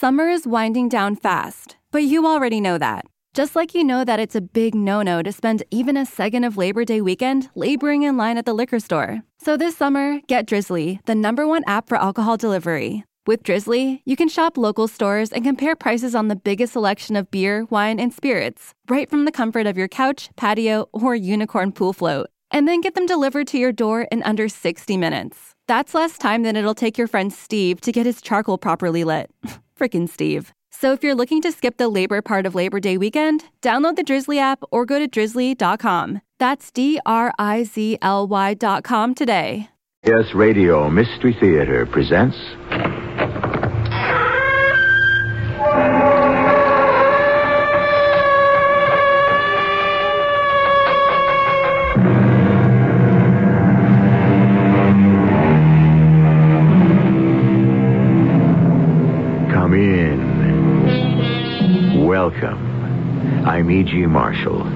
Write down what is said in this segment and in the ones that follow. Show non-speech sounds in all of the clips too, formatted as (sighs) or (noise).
Summer is winding down fast, but you already know that. Just like you know that it's a big no no to spend even a second of Labor Day weekend laboring in line at the liquor store. So this summer, get Drizly, the number one app for alcohol delivery. With Drizly, you can shop local stores and compare prices on the biggest selection of beer, wine, and spirits, right from the comfort of your couch, patio, or unicorn pool float. And then get them delivered to your door in under 60 minutes. That's less time than it'll take your friend Steve to get his charcoal properly lit. (laughs) Frickin' Steve. So if you're looking to skip the labor part of Labor Day weekend, download the Drizly app or go to drizly.com. That's D R I Z L Y.com today. Yes, Radio Mystery Theater presents. E.G. Marshall.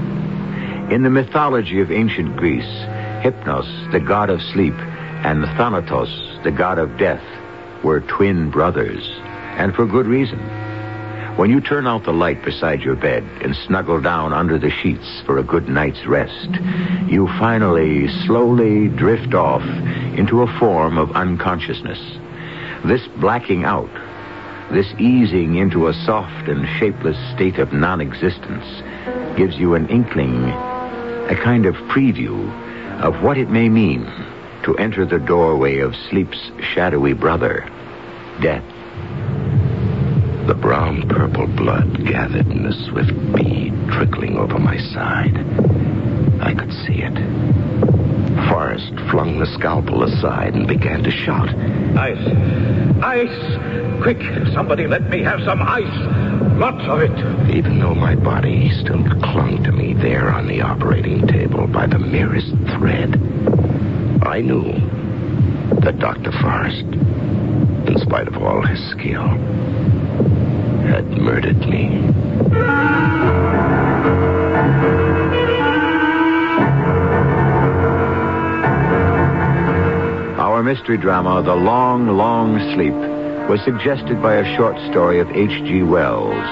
In the mythology of ancient Greece, Hypnos, the god of sleep, and Thanatos, the god of death, were twin brothers, and for good reason. When you turn out the light beside your bed and snuggle down under the sheets for a good night's rest, you finally slowly drift off into a form of unconsciousness. This blacking out, this easing into a soft and shapeless state of non existence, gives you an inkling, a kind of preview of what it may mean to enter the doorway of sleep's shadowy brother, death. The brown purple blood gathered in a swift bead trickling over my side. I could see it. Forrest flung the scalpel aside and began to shout. Ice! Ice! Quick! Somebody let me have some ice! Lots of it! Even though my body still clung to me there on the operating table by the merest thread, I knew that Dr. Forrest, in spite of all his skill, had murdered me. Our mystery drama, The Long, Long Sleep, was suggested by a short story of H.G. Wells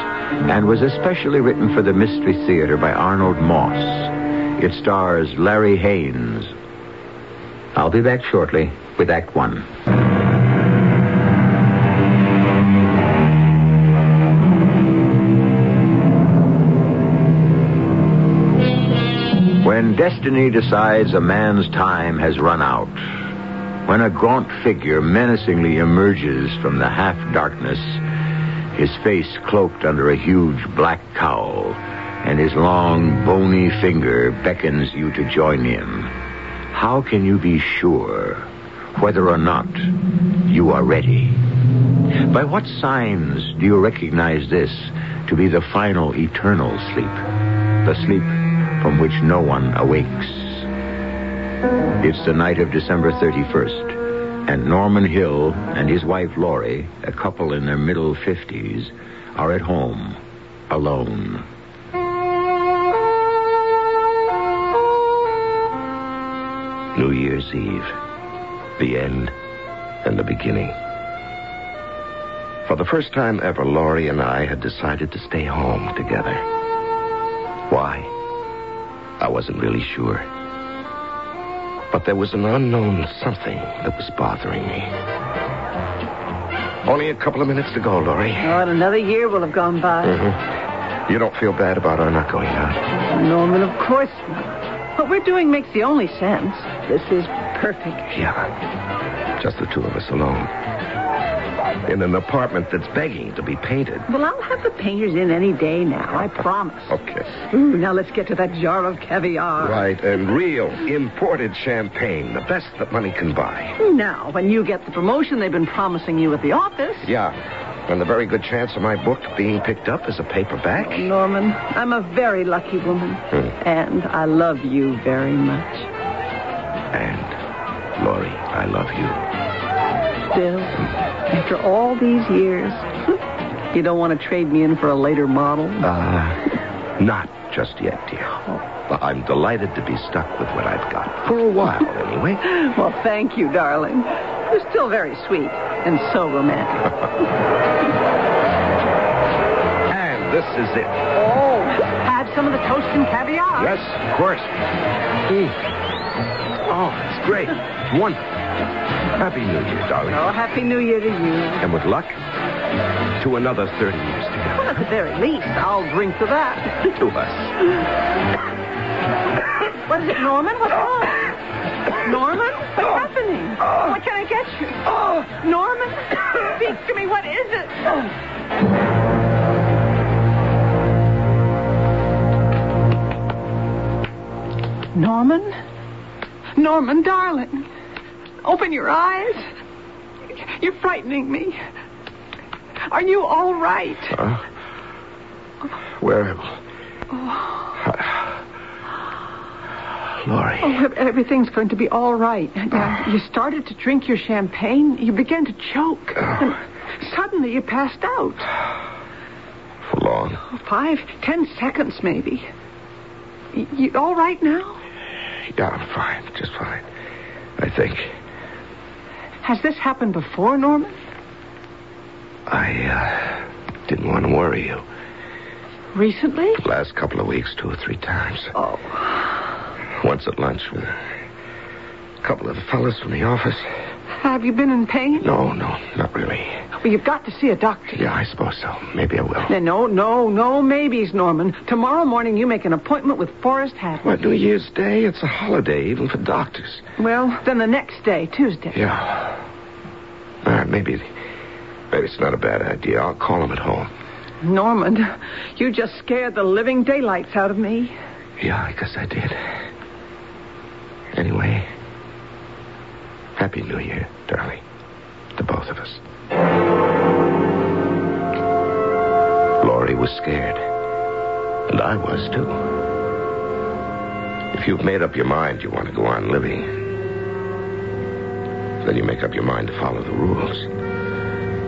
and was especially written for the Mystery Theater by Arnold Moss. It stars Larry Haynes. I'll be back shortly with Act One. When destiny decides a man's time has run out, when a gaunt figure menacingly emerges from the half darkness, his face cloaked under a huge black cowl, and his long, bony finger beckons you to join him, how can you be sure whether or not you are ready? By what signs do you recognize this to be the final eternal sleep? The sleep from which no one awakes. It's the night of December 31st, and Norman Hill and his wife Laurie, a couple in their middle 50s, are at home, alone. New Year's Eve. The end and the beginning. For the first time ever, Laurie and I had decided to stay home together. Why? I wasn't really sure. But there was an unknown something that was bothering me. Only a couple of minutes to go, Laurie. Oh, and another year will have gone by. Mm-hmm. You don't feel bad about our not going out? Norman, of course not. What we're doing makes the only sense. This is perfect. Yeah. Just the two of us alone. In an apartment that's begging to be painted. Well, I'll have the painters in any day now, I promise. Okay. Ooh, now let's get to that jar of caviar. Right, and real imported champagne, the best that money can buy. Now, when you get the promotion they've been promising you at the office. Yeah, and the very good chance of my book being picked up as a paperback. Norman, I'm a very lucky woman. Hmm. And I love you very much. And, Laurie, I love you. Still, after all these years, (laughs) you don't want to trade me in for a later model? Uh, not just yet, dear. But I'm delighted to be stuck with what I've got. For a while, (laughs) anyway. Well, thank you, darling. You're still very sweet and so romantic. (laughs) And this is it. Oh, have some of the toast and caviar. Yes, of course. Mm. Oh, it's great. Wonderful. Happy New Year, darling. Oh, Happy New Year to you. And with luck, to another 30 years together. Well, at the very least, I'll drink to that. (laughs) To us. (coughs) What is it, Norman? What's wrong? Norman? What's happening? What can I get you? Norman? (coughs) Speak to me. What is it? Norman? Norman, darling. Open your eyes. You're frightening me. Are you all right? Uh, where? Laurie. Oh, ev- everything's going to be all right. Uh, you started to drink your champagne. You began to choke. And suddenly you passed out. For long. Five, ten seconds, maybe. You all right now? Yeah, I'm fine. Just fine. I think. Has this happened before, Norman? I, uh, didn't want to worry you. Recently? Last couple of weeks, two or three times. Oh, Once at lunch with a couple of fellas from the office. have you been in pain? No, no, not really. Well, you've got to see a doctor. Yeah, I suppose so. Maybe I will. No, no, no, no maybes, Norman. Tomorrow morning you make an appointment with Forrest Haddon. What, New Year's Day? It's a holiday, even for doctors. Well, then the next day, Tuesday. Yeah. All right, maybe, maybe it's not a bad idea. I'll call him at home. Norman, you just scared the living daylights out of me. Yeah, I guess I did. Anyway, Happy New Year, darling, to both of us. Laurie was scared, and I was too. If you've made up your mind you want to go on living, then you make up your mind to follow the rules,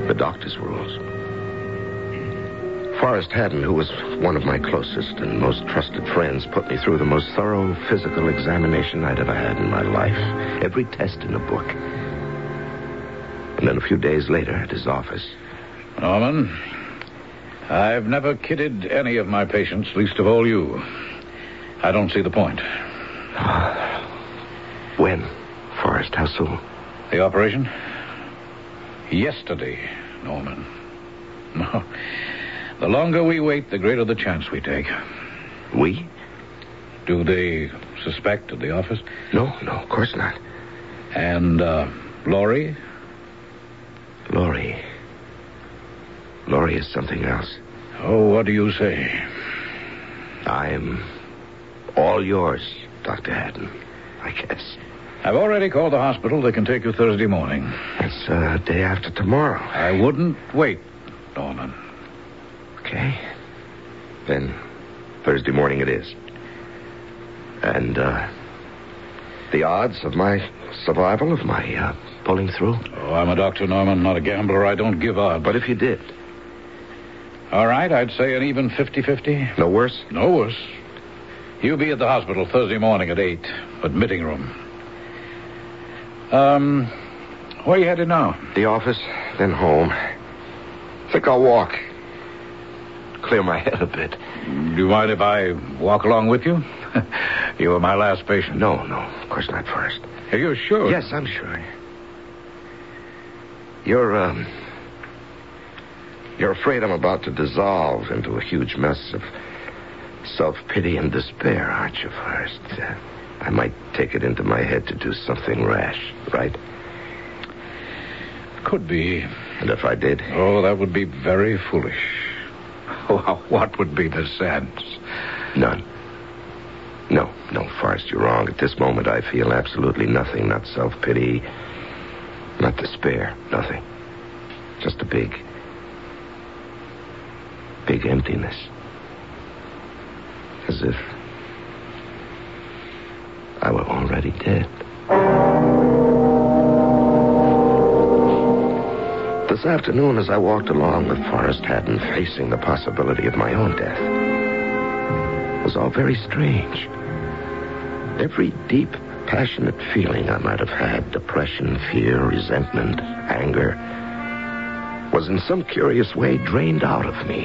the doctor's rules. Forrest Haddon, who was one of my closest and most trusted friends, put me through the most thorough physical examination I'd ever had in my life. Every test in the book. And then a few days later at his office, Norman, I've never kidded any of my patients, least of all you. I don't see the point. (sighs) when? Forrest, how soon? The operation? Yesterday, Norman. (laughs) No. The longer we wait, the greater the chance we take. We? Do they suspect at the office? No, no, of course not. And, uh, Laurie? Laurie. Laurie is something else. Oh, what do you say? I'm all yours, Dr. Haddon, I guess. I've already called the hospital. They can take you Thursday morning. It's uh, day after tomorrow. I wouldn't wait, Norman. Okay. Then Thursday morning it is. And, uh, the odds of my survival, of my, uh, pulling through? Oh, I'm a doctor, Norman, not a gambler. I don't give odds. But if you did, All right, I'd say an even 50-50. no worse? No worse. You'll be at the hospital Thursday morning at 8, admitting room. Um, where you headed now? The office, then home. Think I'll walk. Clear my (laughs) head a bit. Do you mind if I walk along with you? (laughs) you were my last patient. No, no, of course not Forrest. Are you sure? Yes, I'm sure. You're, um. You're afraid I'm about to dissolve into a huge mess of self pity and despair, aren't you, Forrest? Uh, I might take it into my head to do something rash, right? Could be. And if I did, Oh, that would be very foolish. (laughs) What would be the sense? none. No, no, Forrest, you're wrong. At this moment, I feel absolutely nothing. Not self pity, not despair, nothing. Just a big, big emptiness. As if I were already dead. This afternoon, as I walked along with Forrest Haddon facing the possibility of my own death, it was all very strange. Every deep, passionate feeling I might have had depression, fear, resentment, anger was in some curious way drained out of me.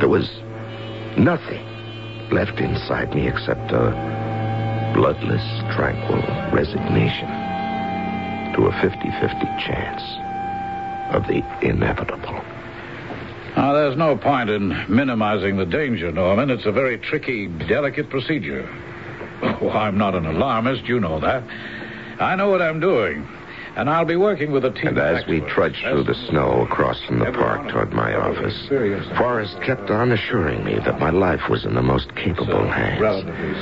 There was nothing left inside me except a bloodless, tranquil resignation to a 50-50 chance of the inevitable. Now, there's no point in minimizing the danger, Norman. It's a very tricky, delicate procedure. I'm not an alarmist, you know that. I know what I'm doing. And I'll be working with a team. And as we trudged through the snow across from the park toward my office, Forrest kept on assuring me that my life was in the most capable hands.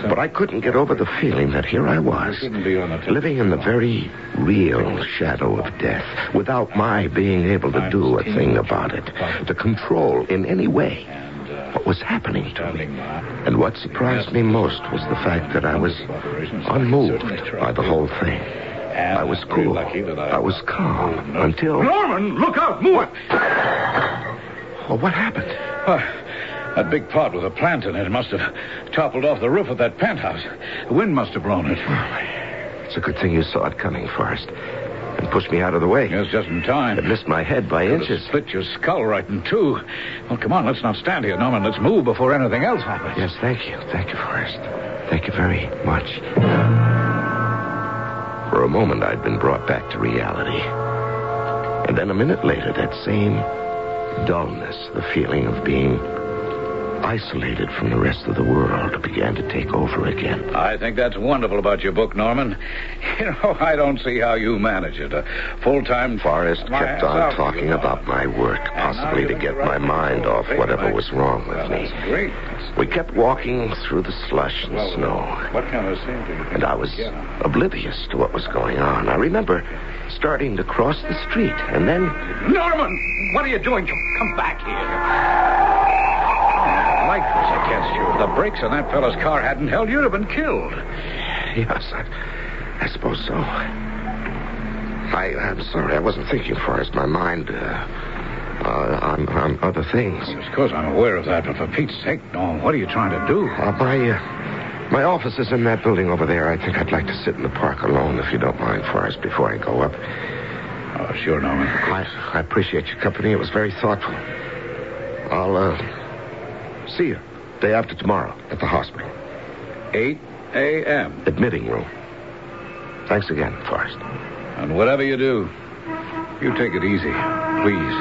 But I couldn't get over the feeling that here I was, living in the very real shadow of death, without my being able to do a thing about it, to control in any way what was happening to me. And what surprised me most was the fact that I was unmoved by the whole thing. I was cool. I was calm until. Norman, look out! Move it! Well, what happened? Uh, that big pot with a plant in it must have toppled off the roof of that penthouse. The wind must have blown it. It's a good thing you saw it coming, Forrest. And pushed me out of the way. Yes, just in time. It missed my head by Could have inches. Split your skull right in two. Well, come on, let's not stand here, Norman. Let's move before anything else happens. Yes, thank you. Thank you, Forrest. Thank you very much. For a moment, I'd been brought back to reality. And then a minute later, that same dullness, the feeling of being isolated from the rest of the world, began to take over again. I think that's wonderful about your book, Norman. (laughs) You know, I don't see how you manage it. A full-time... Forrest kept on talking about my work, possibly to get my mind off whatever was wrong with me. We kept walking through the slush and snow. What kind of scene do you And I was oblivious to what was going on. I remember starting to cross the street, and then Norman, what are you doing? Come back here. Was against you. If the brakes on that fellow's car hadn't held, you'd have been killed. Yes, I, I suppose so. I, I'm sorry, I wasn't thinking, Forrest. My mind, uh, uh, on, on other things. Of course, I'm aware of that, but for Pete's sake, Norm, what are you trying to do? Uh, my, uh, my office is in that building over there. I think I'd like to sit in the park alone, if you don't mind, Forrest, before I go up. Oh, sure, Norman. I, I appreciate your company. It was very thoughtful. I'll, uh, see you day after tomorrow at the hospital. 8 a.m. Admitting room. Thanks again, Forrest. And whatever you do, you take it easy, please.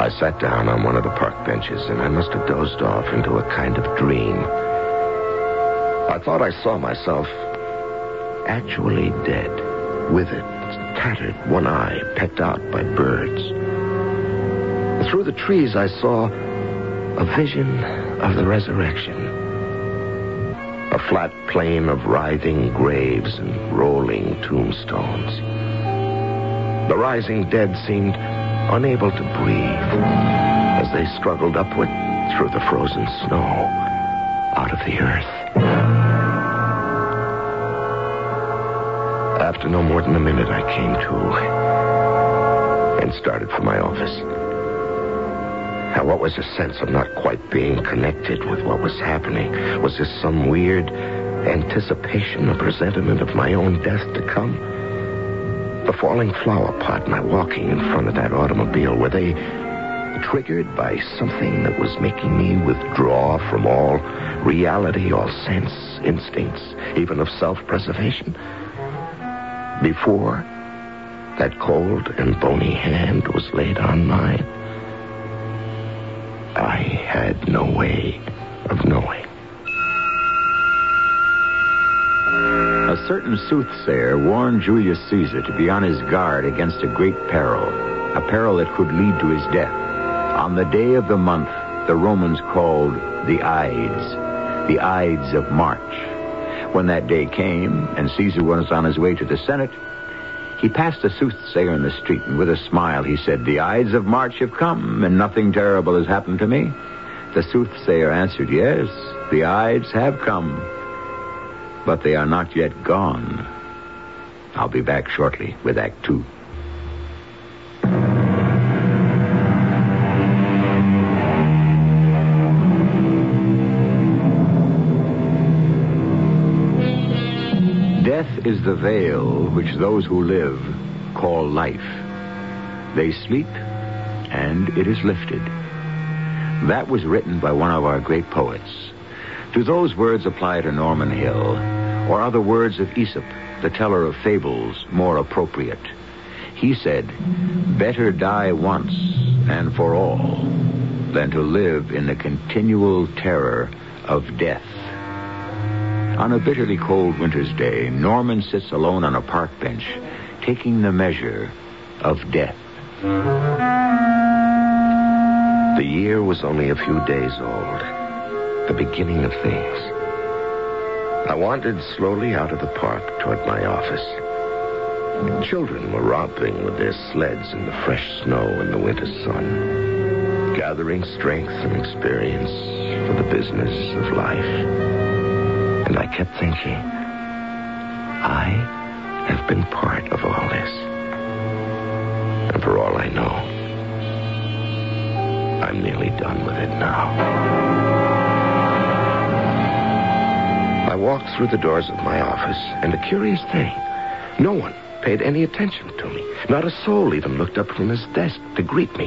I sat down on one of the park benches and I must have dozed off into a kind of dream. I thought I saw myself actually dead, withered, tattered, one eye pecked out by birds. Through the trees, I saw a vision of the resurrection. A flat plain of writhing graves and rolling tombstones. The rising dead seemed unable to breathe as they struggled upward through the frozen snow out of the earth. After no more than a minute, I came to and started for my office. Now, what was the sense of not quite being connected with what was happening? Was this some weird anticipation, a presentiment of my own death to come? The falling flower pot, my walking in front of that automobile, were they triggered by something that was making me withdraw from all reality, all sense, instincts, even of self-preservation? Before that cold and bony hand was laid on mine, certain soothsayer warned Julius Caesar to be on his guard against a great peril, a peril that could lead to his death. On the day of the month, the Romans called the Ides, the Ides of March. When that day came, and Caesar was on his way to the Senate, he passed a soothsayer in the street, and with a smile he said, The Ides of March have come, and nothing terrible has happened to me. The soothsayer answered, Yes, the Ides have come, but they are not yet gone. I'll be back shortly with Act Two. Death is the veil which those who live call life. They sleep, and it is lifted. That was written by one of our great poets. Do those words apply to Norman Hill? Or are the words of Aesop, the teller of fables, more appropriate? He said, Better die once and for all than to live in the continual terror of death. On a bitterly cold winter's day, Norman sits alone on a park bench, taking the measure of death. The year was only a few days old, the beginning of things. I wandered slowly out of the park toward my office. Children were romping with their sleds in the fresh snow and the winter sun, gathering strength and experience for the business of life. And I kept thinking, I have been part of all this. And for all I know, I'm nearly done with it now. I walked through the doors of my office, and a curious thing. No one paid any attention to me. Not a soul even looked up from his desk to greet me.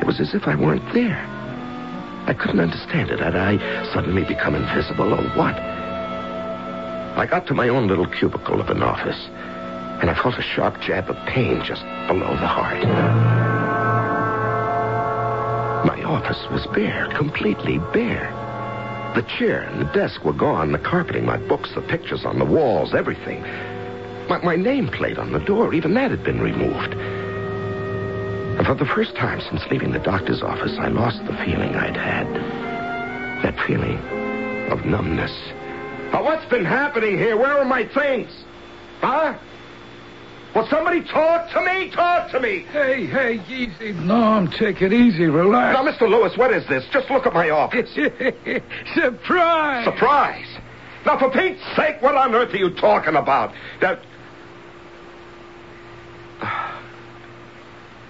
It was as if I weren't there. I couldn't understand it. Had I suddenly become invisible or what? I got to my own little cubicle of an office, and I felt a sharp jab of pain just below the heart. My office was bare, completely bare. The chair and the desk were gone, the carpeting, my books, the pictures on the walls, everything. My, my nameplate on the door, even that had been removed. And for the first time since leaving the doctor's office, I lost the feeling I'd had. That feeling of numbness. Now, what's been happening here? Where are my things? Huh? Will somebody talk to me? Talk to me. Hey, hey, easy. Norm, take it easy. Relax. Now, Mr. Lewis, what is this? Just look at my office. (laughs) Surprise. Surprise. Now, for Pete's sake, what on earth are you talking about? That. (sighs)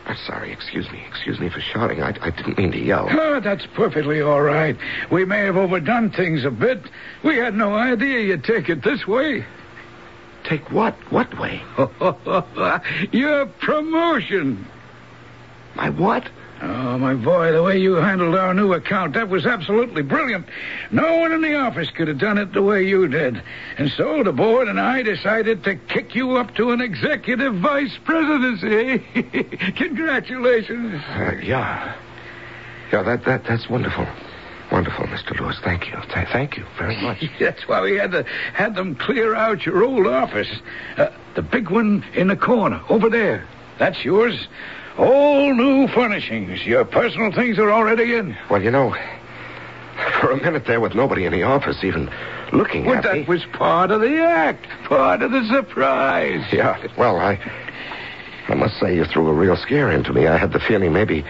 I'm sorry. Excuse me. Excuse me for shouting. I, I didn't mean to yell. Oh, that's perfectly all right. We may have overdone things a bit. We had no idea you'd take it this way. Take what? What way? (laughs) Your promotion. My what? Oh, my boy, the way you handled our new account, that was absolutely brilliant. No one in the office could have done it the way you did. And so the board and I decided to kick you up to an executive vice presidency. (laughs) Congratulations. Uh, yeah. Yeah, that, that that's wonderful. Wonderful, Mr. Lewis. Thank you. Th- thank you very much. That's why we had to had them clear out your old office. Uh, the big one in the corner, over there. That's yours. All new furnishings. Your personal things are already in. Well, you know, for a minute there with nobody in the office even looking Well, at that me. was part of the act, part of the surprise. Yeah, well, I. I must say you threw a real scare into me. I had the feeling maybe.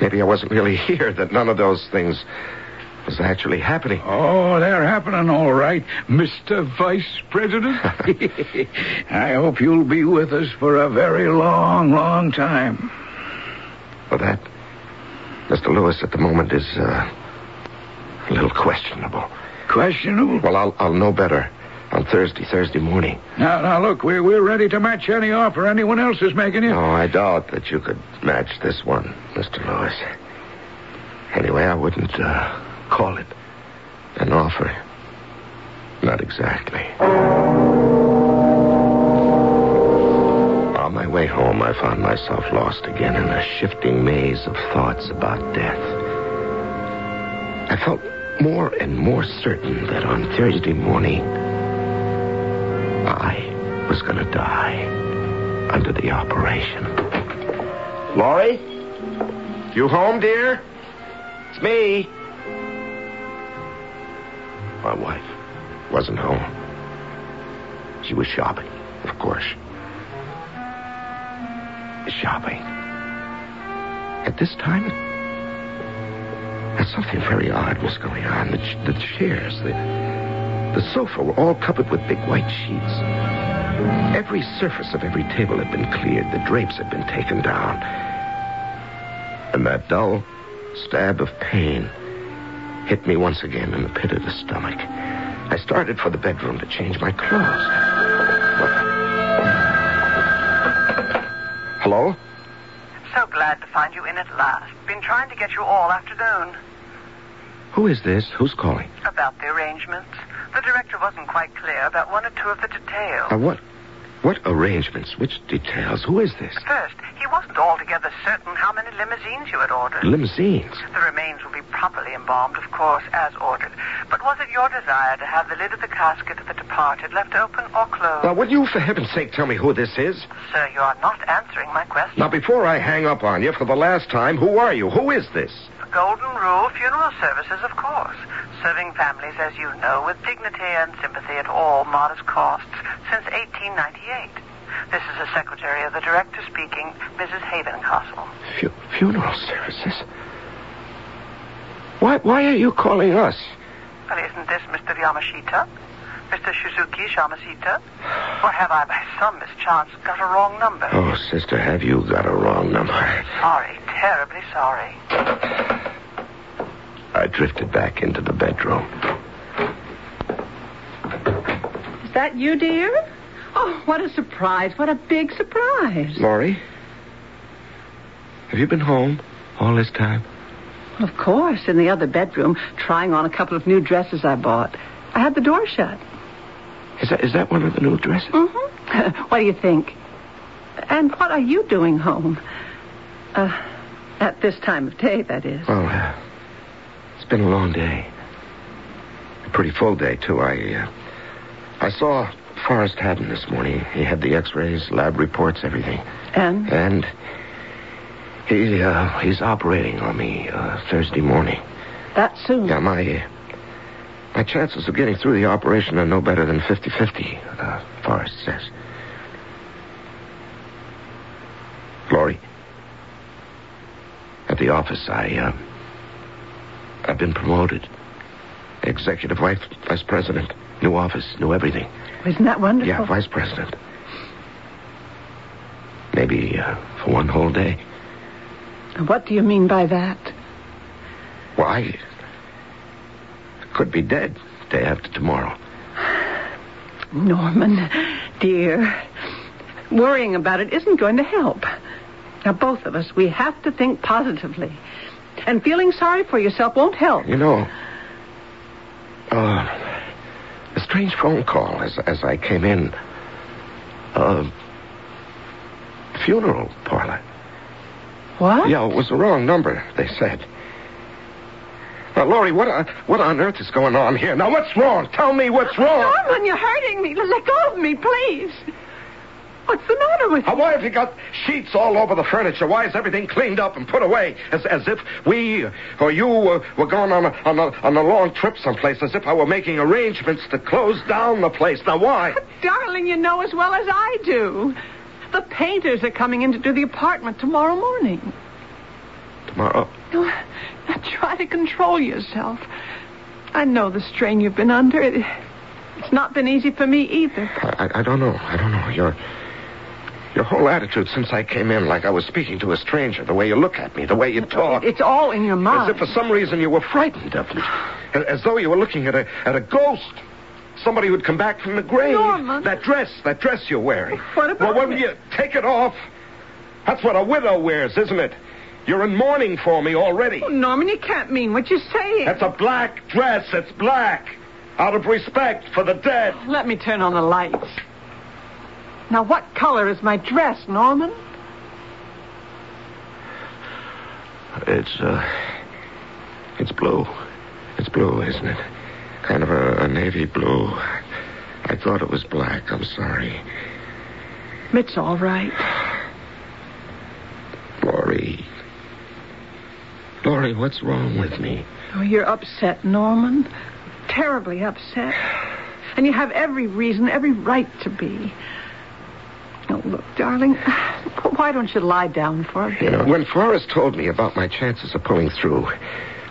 Maybe I wasn't really here, that none of those things was actually happening. Oh, they're happening all right, Mr. Vice President. (laughs) I hope you'll be with us for a very long, long time. Well, that, Mr. Lewis, at the moment is uh, a little questionable. Questionable? Well, I'll, I'll know better on Thursday, Thursday morning. Now, now, look, we're, we're ready to match any offer anyone else is making you. No, I doubt that you could match this one, Mr. Lewis. Anyway, I wouldn't uh, call it an offer. Not exactly. On my way home, I found myself lost again in a shifting maze of thoughts about death. I felt more and more certain that on Thursday morning, I was going to die under the operation. Laurie? You home, dear? It's me. My wife wasn't home. She was shopping, of course. Shopping. At this time, something very odd was going on. The, ch- the chairs, the, the sofa were all covered with big white sheets. Every surface of every table had been cleared. The drapes had been taken down. And that dull stab of pain hit me once again in the pit of the stomach. I started for the bedroom to change my clothes. Hello? So glad to find you in at last. Been trying to get you all afternoon. Who is this? Who's calling? About the arrangements. The director wasn't quite clear about one or two of the details. Uh, what? What arrangements? Which details? Who is this? First, he wasn't altogether certain how many limousines you had ordered. Limousines. The remains will be properly embalmed, of course, as ordered. But was it your desire to have the lid of the casket of the departed left open or closed? Now, would you, for heaven's sake, tell me who this is? Sir, you are not answering my question. Now, before I hang up on you for the last time, who are you? Who is this? The Golden Rule Funeral Services, of course. Serving families, as you know, with dignity and sympathy at all modest costs since 1898. This is the secretary of the director speaking, Mrs. Havencastle. Fu- funeral services? Why, why are you calling us? Well, isn't this Mr. Yamashita? Mr. Shizuki Yamashita? Or have I, by some mischance, got a wrong number? Oh, sister, have you got a wrong number? Sorry, terribly sorry. I drifted back into the bedroom. Is that you, dear? Oh, what a surprise. What a big surprise. Laurie? Have you been home all this time? Well, of course, in the other bedroom, trying on a couple of new dresses I bought. I had the door shut. Is that, is that one of the new dresses? Mm-hmm. (laughs) what do you think? And what are you doing home? Uh, at this time of day, that is. Well, uh, it's been a long day. A pretty full day, too. I, uh, I saw Forrest Haddon this morning. He had the x-rays, lab reports, everything. And? And he, uh, he's operating on me uh, Thursday morning. That soon? Yeah, my, uh, my chances of getting through the operation are no better than 50-50, uh, Forrest says. Laurie, at the office, I, uh, I've been promoted. Executive vice, vice president. New office, new everything. Isn't that wonderful? Yeah, vice president. Maybe uh, for one whole day. What do you mean by that? Why? Could be dead day after tomorrow. Norman, dear, worrying about it isn't going to help. Now, both of us, we have to think positively. And feeling sorry for yourself won't help. You know, uh, a strange phone call as as I came in. Uh, funeral parlor. What? Yeah, it was the wrong number. They said. Now, Laurie, what on, what on earth is going on here? Now, what's wrong? Tell me what's wrong. Norman, you're hurting me. Let go of me, please. What's the matter with you? why have you got sheets all over the furniture? Why is everything cleaned up and put away? As, as if we or you uh, were going on a, on, a, on a long trip someplace, as if I were making arrangements to close down the place. Now, why? Darling, you know as well as I do. The painters are coming in to do the apartment tomorrow morning. Tomorrow. Now, now try to control yourself. I know the strain you've been under. It, it's not been easy for me either. I, I don't know. I don't know. Your your whole attitude since I came in, like I was speaking to a stranger, the way you look at me, the way you talk. It's all in your mind. As if for some reason you were frightened of me. As though you were looking at a at a ghost. Somebody who'd come back from the grave. Norman. That dress, that dress you're wearing. What about Well, it? you take it off, that's what a widow wears, isn't it? You're in mourning for me already. Oh, Norman, you can't mean what you're saying. That's a black dress. It's black. Out of respect for the dead. Let me turn on the lights. Now, what color is my dress, Norman? It's, uh, it's blue. It's blue, isn't it? Kind of a, a navy blue. I thought it was black. I'm sorry. It's all right. Laurie. Laurie, what's wrong with me? Oh, you're upset, Norman. Terribly upset. And you have every reason, every right to be. Darling, why don't you lie down for a bit? You know, when Forrest told me about my chances of pulling through,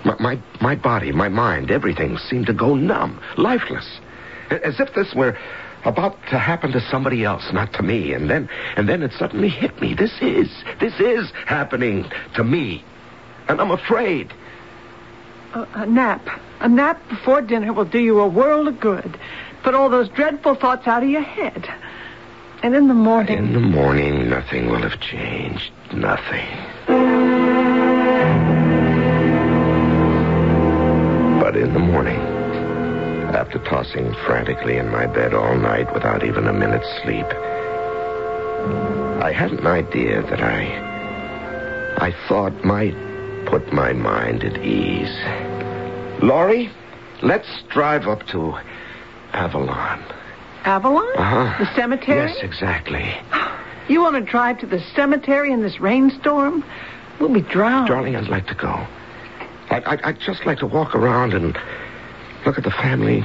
my, my, my body, my mind, everything seemed to go numb, lifeless. As if this were about to happen to somebody else, not to me. And then, and then it suddenly hit me. This is, this is happening to me. And I'm afraid. A nap. A nap before dinner will do you a world of good. Put all those dreadful thoughts out of your head. And in the morning. In the morning, nothing will have changed. Nothing. But in the morning, after tossing frantically in my bed all night without even a minute's sleep, I had an idea that I. I thought might put my mind at ease. Laurie, let's drive up to Avalon. Avalon? Uh-huh. The cemetery? Yes, exactly. (gasps) You want to drive to the cemetery in this rainstorm? We'll be drowned. Darling, I'd like to go. I, I, I'd just like to walk around and look at the family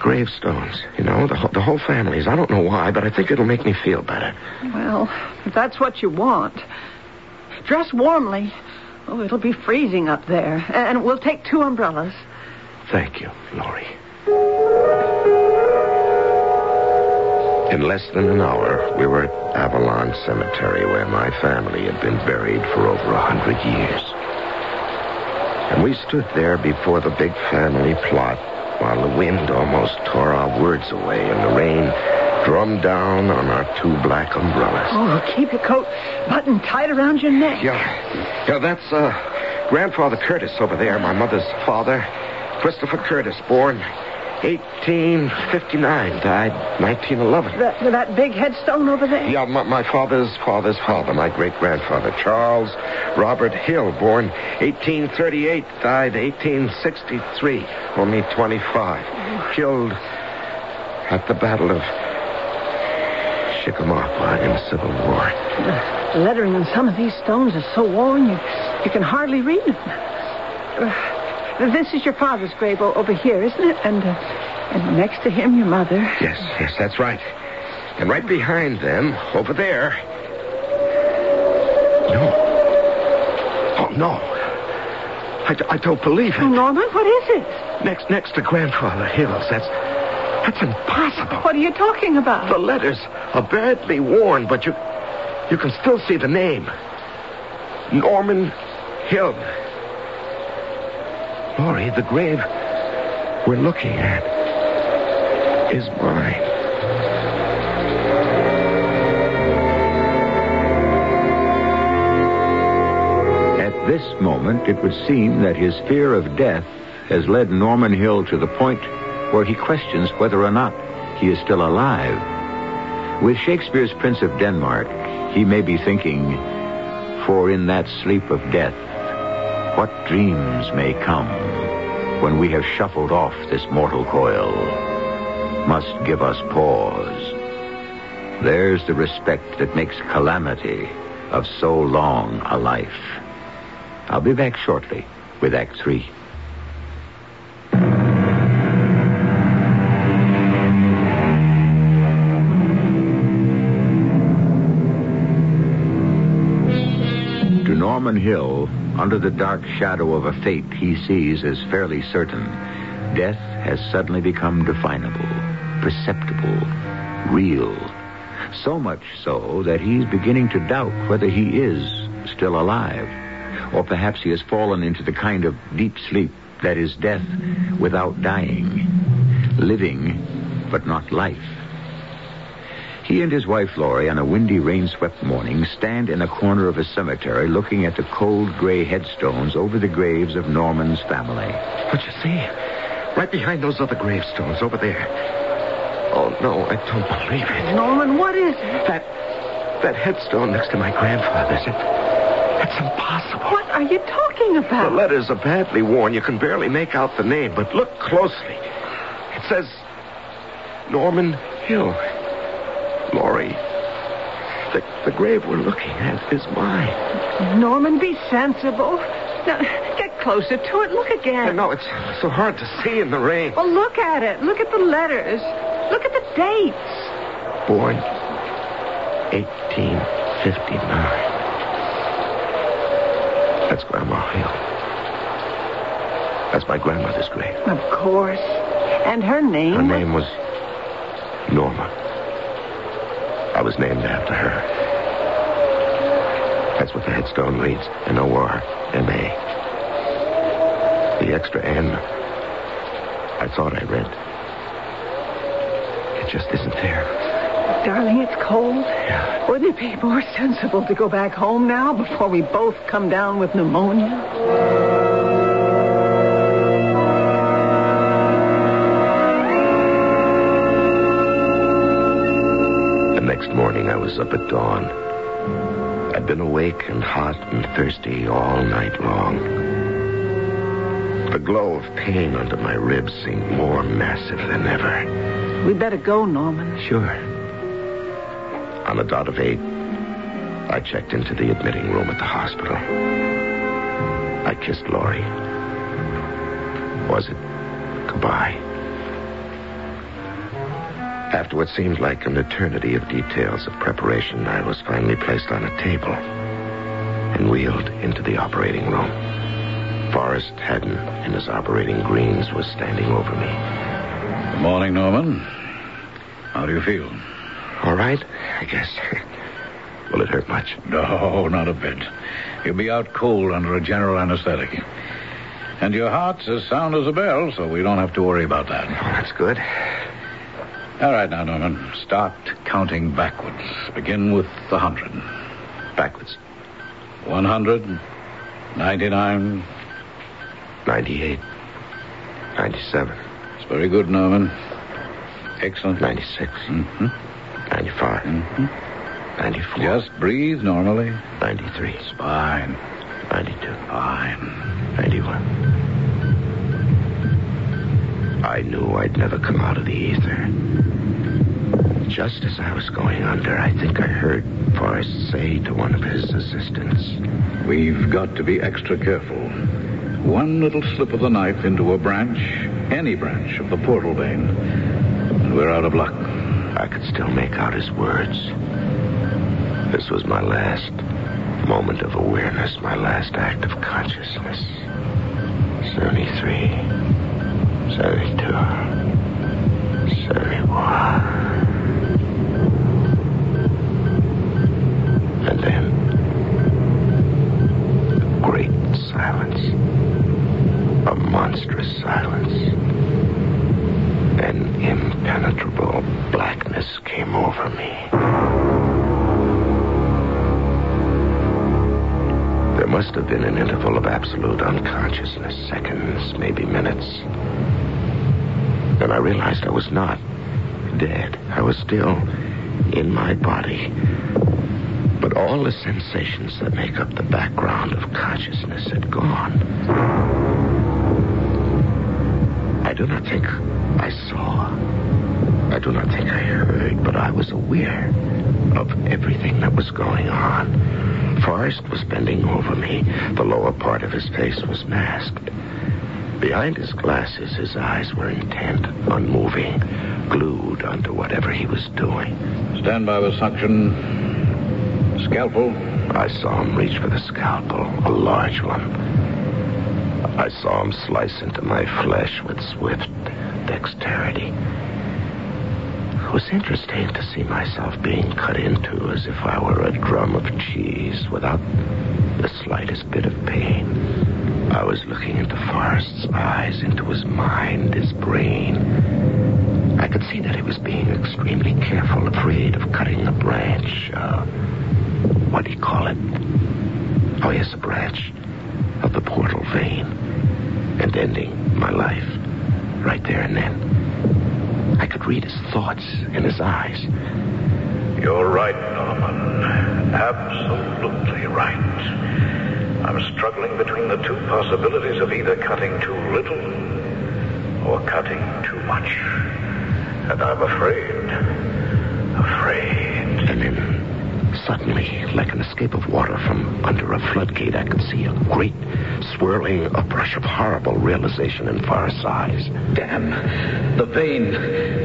gravestones. You know, the, whole- the whole families. I don't know why, but I think it'll make me feel better. Well, if that's what you want, dress warmly. Oh, it'll be freezing up there. And we'll take two umbrellas. Thank you, Laurie. In less than an hour, we were at Avalon Cemetery, where my family had been buried for over a hundred years. And we stood there before the big family plot while the wind almost tore our words away and the rain drummed down on our two black umbrellas. Oh, keep your coat buttoned tight around your neck. Yeah, yeah, that's uh, Grandfather Curtis over there, my mother's father. Christopher Curtis, born 1859, died 1911. That, that big headstone over there? Yeah, my, my father's father's father, my great grandfather, Charles Robert Hill, born 1838, died 1863, only 25. Killed at the Battle of Chickamauga in the Civil War. The lettering on some of these stones is so worn you, you can hardly read them. This is your father's grave over here, isn't it? And, uh, and next to him, your mother. Yes, yes, that's right. And right behind them, over there. No. Oh, no. I, I don't believe Oh, it. Norman, what is it? Next, next to Grandfather Hills. That's, that's impossible. What are you talking about? The letters are badly worn, but you, you can still see the name. Norman Hill. Laurie, the grave we're looking at is mine. At this moment, it would seem that his fear of death has led Norman Hill to the point where he questions whether or not he is still alive. With Shakespeare's Prince of Denmark, he may be thinking, For in that sleep of death, what dreams may come when we have shuffled off this mortal coil must give us pause. There's the respect that makes calamity of so long a life. I'll be back shortly with Act Three. Norman Hill, under the dark shadow of a fate he sees as fairly certain, death has suddenly become definable, perceptible, real. So much so that he's beginning to doubt whether he is still alive. Or perhaps he has fallen into the kind of deep sleep that is death without dying. Living, but not life. He and his wife, Laurie, on a windy, rain-swept morning, stand in a corner of a cemetery looking at the cold gray headstones over the graves of Norman's family. What you see? Right behind those other gravestones over there. Oh, no, I don't believe it. Norman, what is it? That that headstone next to my grandfather's. It, it's impossible. What are you talking about? The letters are badly worn. You can barely make out the name, but look closely. It says Norman Hill. The, grave we're looking at is mine. Norman, be sensible. Now, get closer to it. Look again. know it's so hard to see in the rain. Well, look at it. Look at the letters. Look at the dates. Born 1859. That's Grandma Hill. That's my grandmother's grave. Of course. And her name? Her name was Norma. I was named after her. That's what the headstone reads. N-O-R-M-A. The extra N, I thought I read. It just isn't there. Darling, it's cold. Yeah. Wouldn't it be more sensible to go back home now before we both come down with pneumonia? The next morning, I was up at dawn. I'd been awake and hot and thirsty all night long. The glow of pain under my ribs seemed more massive than ever. We better go, Norman. Sure. On the dot of eight, I checked into the admitting room at the hospital. I kissed Laurie. Was it goodbye? After what seemed like an eternity of details of preparation, I was finally placed on a table and wheeled into the operating room. Forrest Haddon, in his operating greens, was standing over me. Good morning, Norman. How do you feel? All right, I guess. (laughs) Will it hurt much? No, not a bit. You'll be out cold under a general anesthetic. And your heart's as sound as a bell, so we don't have to worry about that. Oh, that's good. All right, now, Norman. Start counting backwards. Begin with the hundred. Backwards. One hundred, ninety-nine. 98. 97. It's very good, Norman. Excellent. 96. Mm-hmm. 95. Mm-hmm. 94. Just breathe normally. 93. It's fine. 92. Fine. 91. I knew I'd never come out of the ether. Just as I was going under, I think I heard Forrest say to one of his assistants, We've got to be extra careful. One little slip of the knife into a branch, any branch of the portal vein, and we're out of luck. I could still make out his words. This was my last moment of awareness, my last act of consciousness. 73, 72, 71. Monstrous silence. An impenetrable blackness came over me. There must have been an interval of absolute unconsciousness, seconds, maybe minutes. Then I realized I was not dead. I was still in my body. But all the sensations that make up the background of consciousness had gone. I do not think I saw. I do not think I heard, but I was aware of everything that was going on. Forrest was bending over me. The lower part of his face was masked. Behind his glasses, his eyes were intent, unmoving, glued onto whatever he was doing. Stand by with suction. Scalpel. I saw him reach for the scalpel, a large one. I saw him slice into my flesh with swift dexterity. It was interesting to see myself being cut into as if I were a drum of cheese without the slightest bit of pain. I was looking into Forrest's eyes, into his mind, his brain. I could see that he was being extremely careful, afraid of cutting a branch. Uh, what do you call it? Oh, yes, a branch of the portal vein and ending my life right there and then. I could read his thoughts in his eyes. You're right, Norman. Absolutely right. I'm struggling between the two possibilities of either cutting too little or cutting too much. And I'm afraid. Afraid. And then, suddenly, like an escape of water from under a floodgate, I could see a great, swirling uprush of horrible realization in Forrest's eyes. Damn. The vein.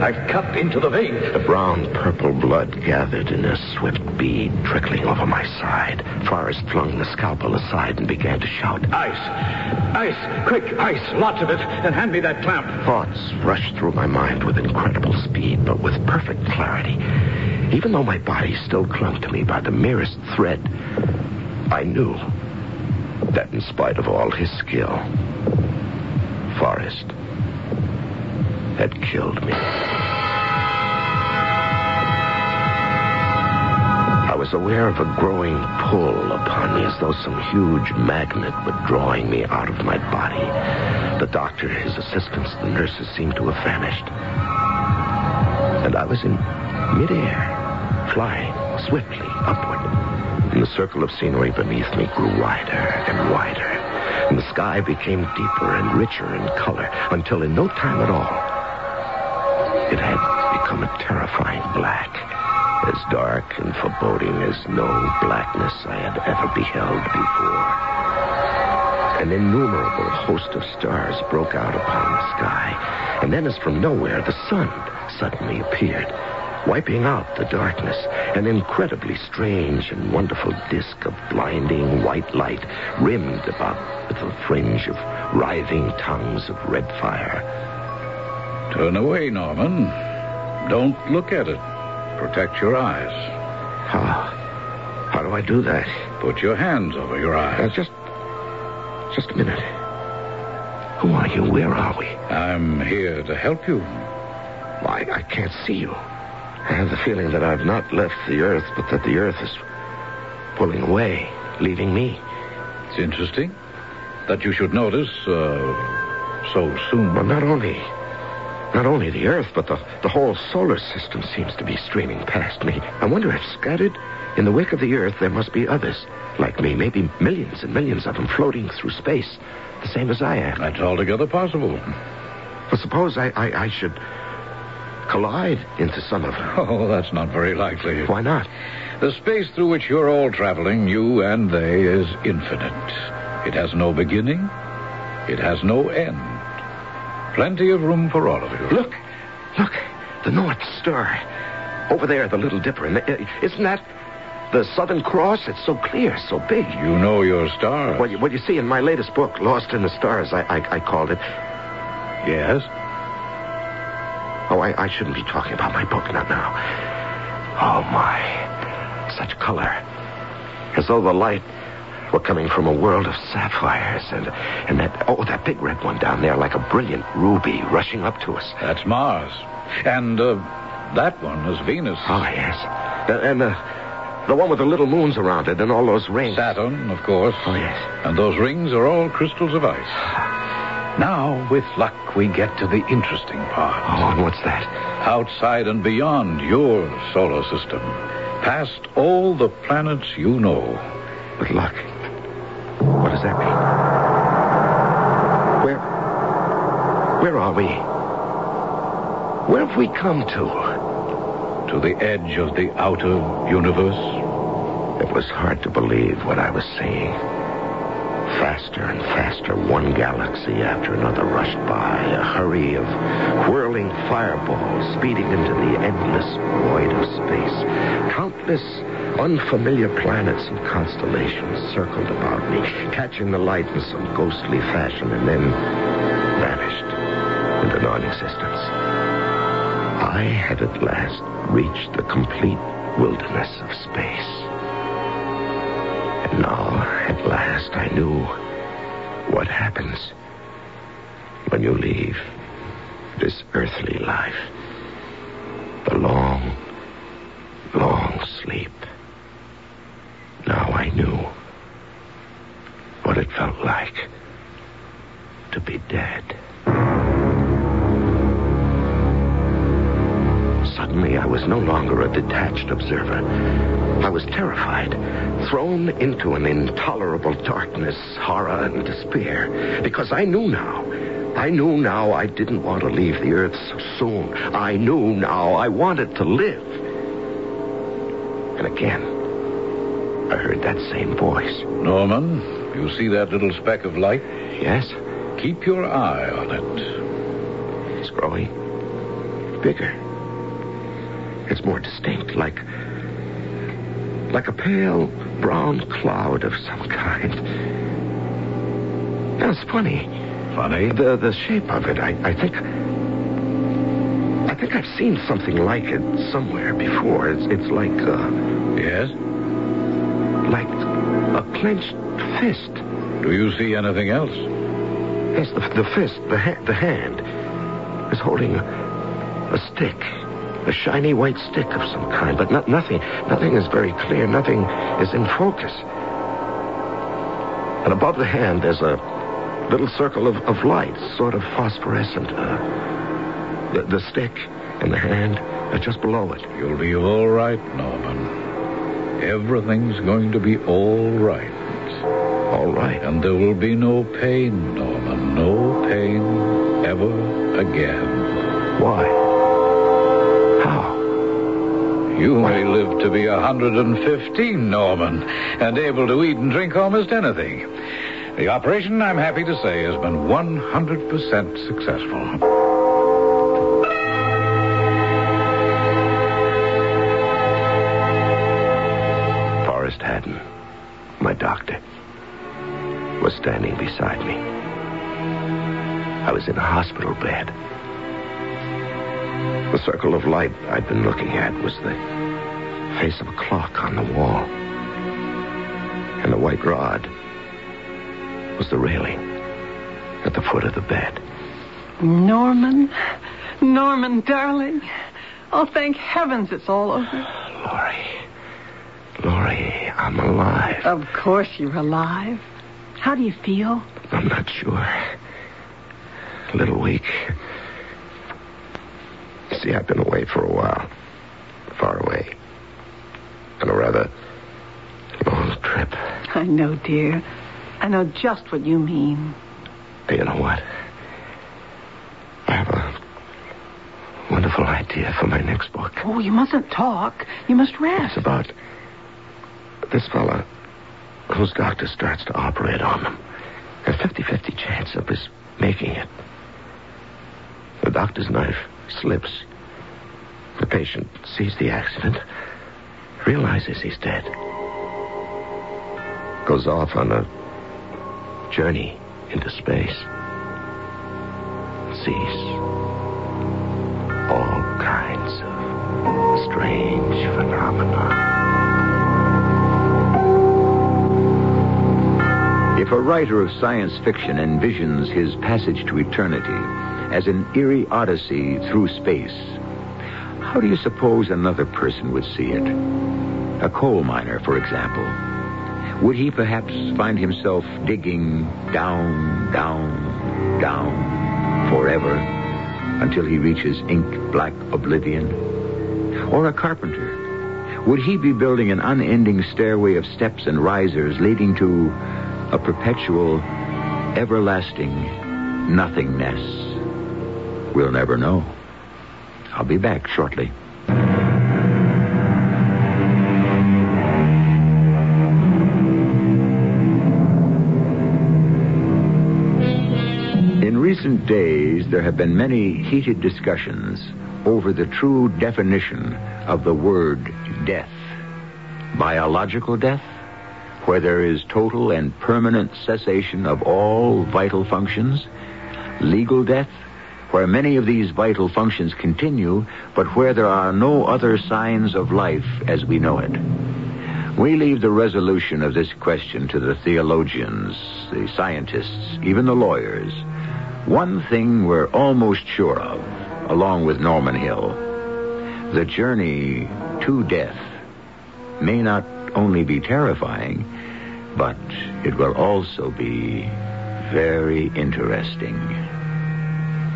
I've cut into the vein. The brown purple blood gathered in a swift bead trickling over my side. Forrest flung the scalpel aside and began to shout. Ice. Ice. Quick, ice. Lots of it. And hand me that clamp. Thoughts rushed through my mind with incredible speed, but with perfect clarity. Even though my body still clung to me by the merest thread, I knew that in spite of all his skill, Forrest had killed me. Was aware of a growing pull upon me as though some huge magnet were drawing me out of my body. The doctor, his assistants, the nurses seemed to have vanished. And I was in midair, flying swiftly upward. And the circle of scenery beneath me grew wider and wider. And the sky became deeper and richer in color until in no time at all, it had become a terrifying black, as dark and foreboding as no blackness I had ever beheld before. An innumerable host of stars broke out upon the sky, and then as from nowhere the sun suddenly appeared, wiping out the darkness, an incredibly strange and wonderful disk of blinding white light rimmed about with a fringe of writhing tongues of red fire. Turn away, Norman. Don't look at it. Protect your eyes. How? How do I do that? Put your hands over your Uh, eyes. just, just a minute. Who are you? Where are we? I'm here to help you. Why, I can't see you. I have the feeling that I've not left the Earth, but that the Earth is pulling away, leaving me. It's interesting that you should notice uh, so soon. Well, not only, not only the Earth, but the, the whole solar system seems to be streaming past me. I wonder if scattered in the wake of the Earth there must be others like me, maybe millions and millions of them floating through space, the same as I am. That's altogether possible. But suppose I, I, I should collide into some of them. Oh, that's not very likely. Why not? The space through which you're all traveling, you and they, is infinite. It has no beginning. It has no end. Plenty of room for all of you. Look, look, the North Star. Over there, the Little Dipper. Uh, isn't that the Southern Cross? It's so clear, so big. You know your star. Well, you, well, you see, in my latest book, Lost in the Stars, I, I, I called it. Yes? Oh, I, I shouldn't be talking about my book, not now. Oh, my. Such color. As though the light were coming from a world of sapphires and, and that, oh, that big red one down there, like a brilliant ruby rushing up to us. That's Mars. And uh, that one is Venus. Oh, yes. And, the, the one with the little moons around it and all those rings. Saturn, of course. Oh, yes. And those rings are all crystals of ice. Now, with luck, we get to the interesting part. Oh, and what's that? Outside and beyond your solar system. Past all the planets you know. With luck. What does that mean? Where. Where are we? Where have we come to? To the edge of the outer universe. It was hard to believe what I was seeing. Faster and faster, one galaxy after another rushed by, a hurry of whirling fireballs speeding into the endless void of space. Countless unfamiliar planets and constellations circled about me, catching the light in some ghostly fashion, and then vanished into non-existence. I had at last reached the complete wilderness of space. And now, at last, I knew what happens when you leave this earthly life. The long, long sleep. Now I knew what it felt like to be dead. Suddenly, I was no longer a detached observer. I was terrified, thrown into an intolerable darkness, horror, and despair. Because I knew now. I knew now I didn't want to leave the earth so soon. I knew now I wanted to live. And again, I heard that same voice. Norman, you see that little speck of light? Yes, Keep your eye on it. it's growing bigger. It's more distinct, like. like a pale brown cloud of some kind. That's funny. Funny. The the shape of it, I, I think. I think I've seen something like it somewhere before. It's it's like uh, Yes? Like a clenched fist. Do you see anything else? Yes, the, the fist, the ha- the hand, is holding a, a stick, a shiny white stick of some kind, but not, nothing, nothing is very clear. Nothing is in focus. And above the hand, there's a little circle of, of light, sort of phosphorescent. Uh, the, the stick and the hand are just below it. You'll be all right, Norman. Everything's going to be all right. All right. And there will be no pain, Norman. No pain ever again. Why? How? You may live to be 115, Norman, and able to eat and drink almost anything. The operation, I'm happy to say, has been 100% successful. The circle of light I'd been looking at was the face of a clock on the wall. And the white rod was the railing at the foot of the bed. Norman, Norman, darling. Oh, thank heavens it's all over. Laurie. Laurie, I'm alive. Of course you're alive. How do you feel? I'm not sure. A little weak. You see, I've been away for a while. Far away. On a rather long trip. I know, dear. I know just what you mean. You know what? I have a wonderful idea for my next book. Oh, you mustn't talk. You must rest. It's about this fella whose doctor starts to operate on them. A 50-50 chance of his making it. The doctor's knife slips. The patient sees the accident, realizes he's dead, goes off on a journey into space, sees all kinds of strange phenomena. If a writer of science fiction envisions his passage to eternity as an eerie odyssey through space, how do you suppose another person would see it? A coal miner, for example. Would he perhaps find himself digging down, down, down forever until he reaches ink black oblivion? Or a carpenter? Would he be building an unending stairway of steps and risers leading to a perpetual, everlasting nothingness? We'll never know. I'll be back shortly. In recent days, there have been many heated discussions over the true definition of the word death. Biological death, where there is total and permanent cessation of all vital functions. Legal death, where many of these vital functions continue, but where there are no other signs of life as we know it. We leave the resolution of this question to the theologians, the scientists, even the lawyers. One thing we're almost sure of, along with Norman Hill. The journey to death may not only be terrifying, but it will also be very interesting.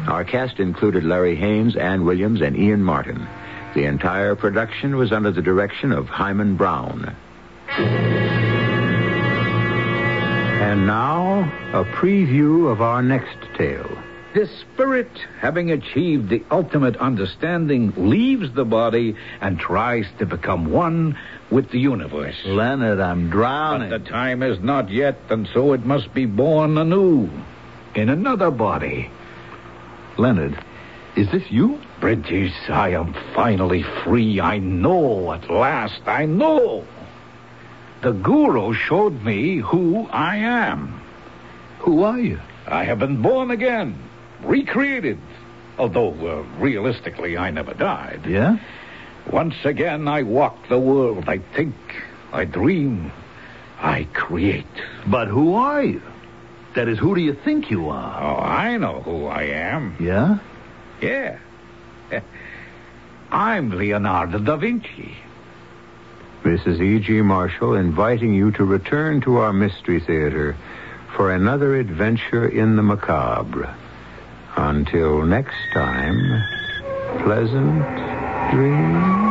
Our cast included Larry Haines, Ann Williams, and Ian Martin. The entire production was under the direction of Himan Brown. And now, a preview of our next tale. His spirit, having achieved the ultimate understanding, leaves the body and tries to become one with the universe. Leonard, I'm drowning. But drowning. the time is not yet, and so it must be born anew in another body. Leonard, is this you? Bridges, I am finally free. I know at last. I know. The guru showed me who I am. Who are you? I have been born again, recreated. Although, uh, realistically, I never died. Yeah? Once again, I walk the world. I think, I dream, I create. But who are you? That is, who do you think you are? Oh, I know who I am. Yeah? Yeah. (laughs) I'm Leonardo da Vinci. This is E.G. Marshall inviting you to return to our Mystery Theater for another adventure in the macabre. Until next time, pleasant dreams.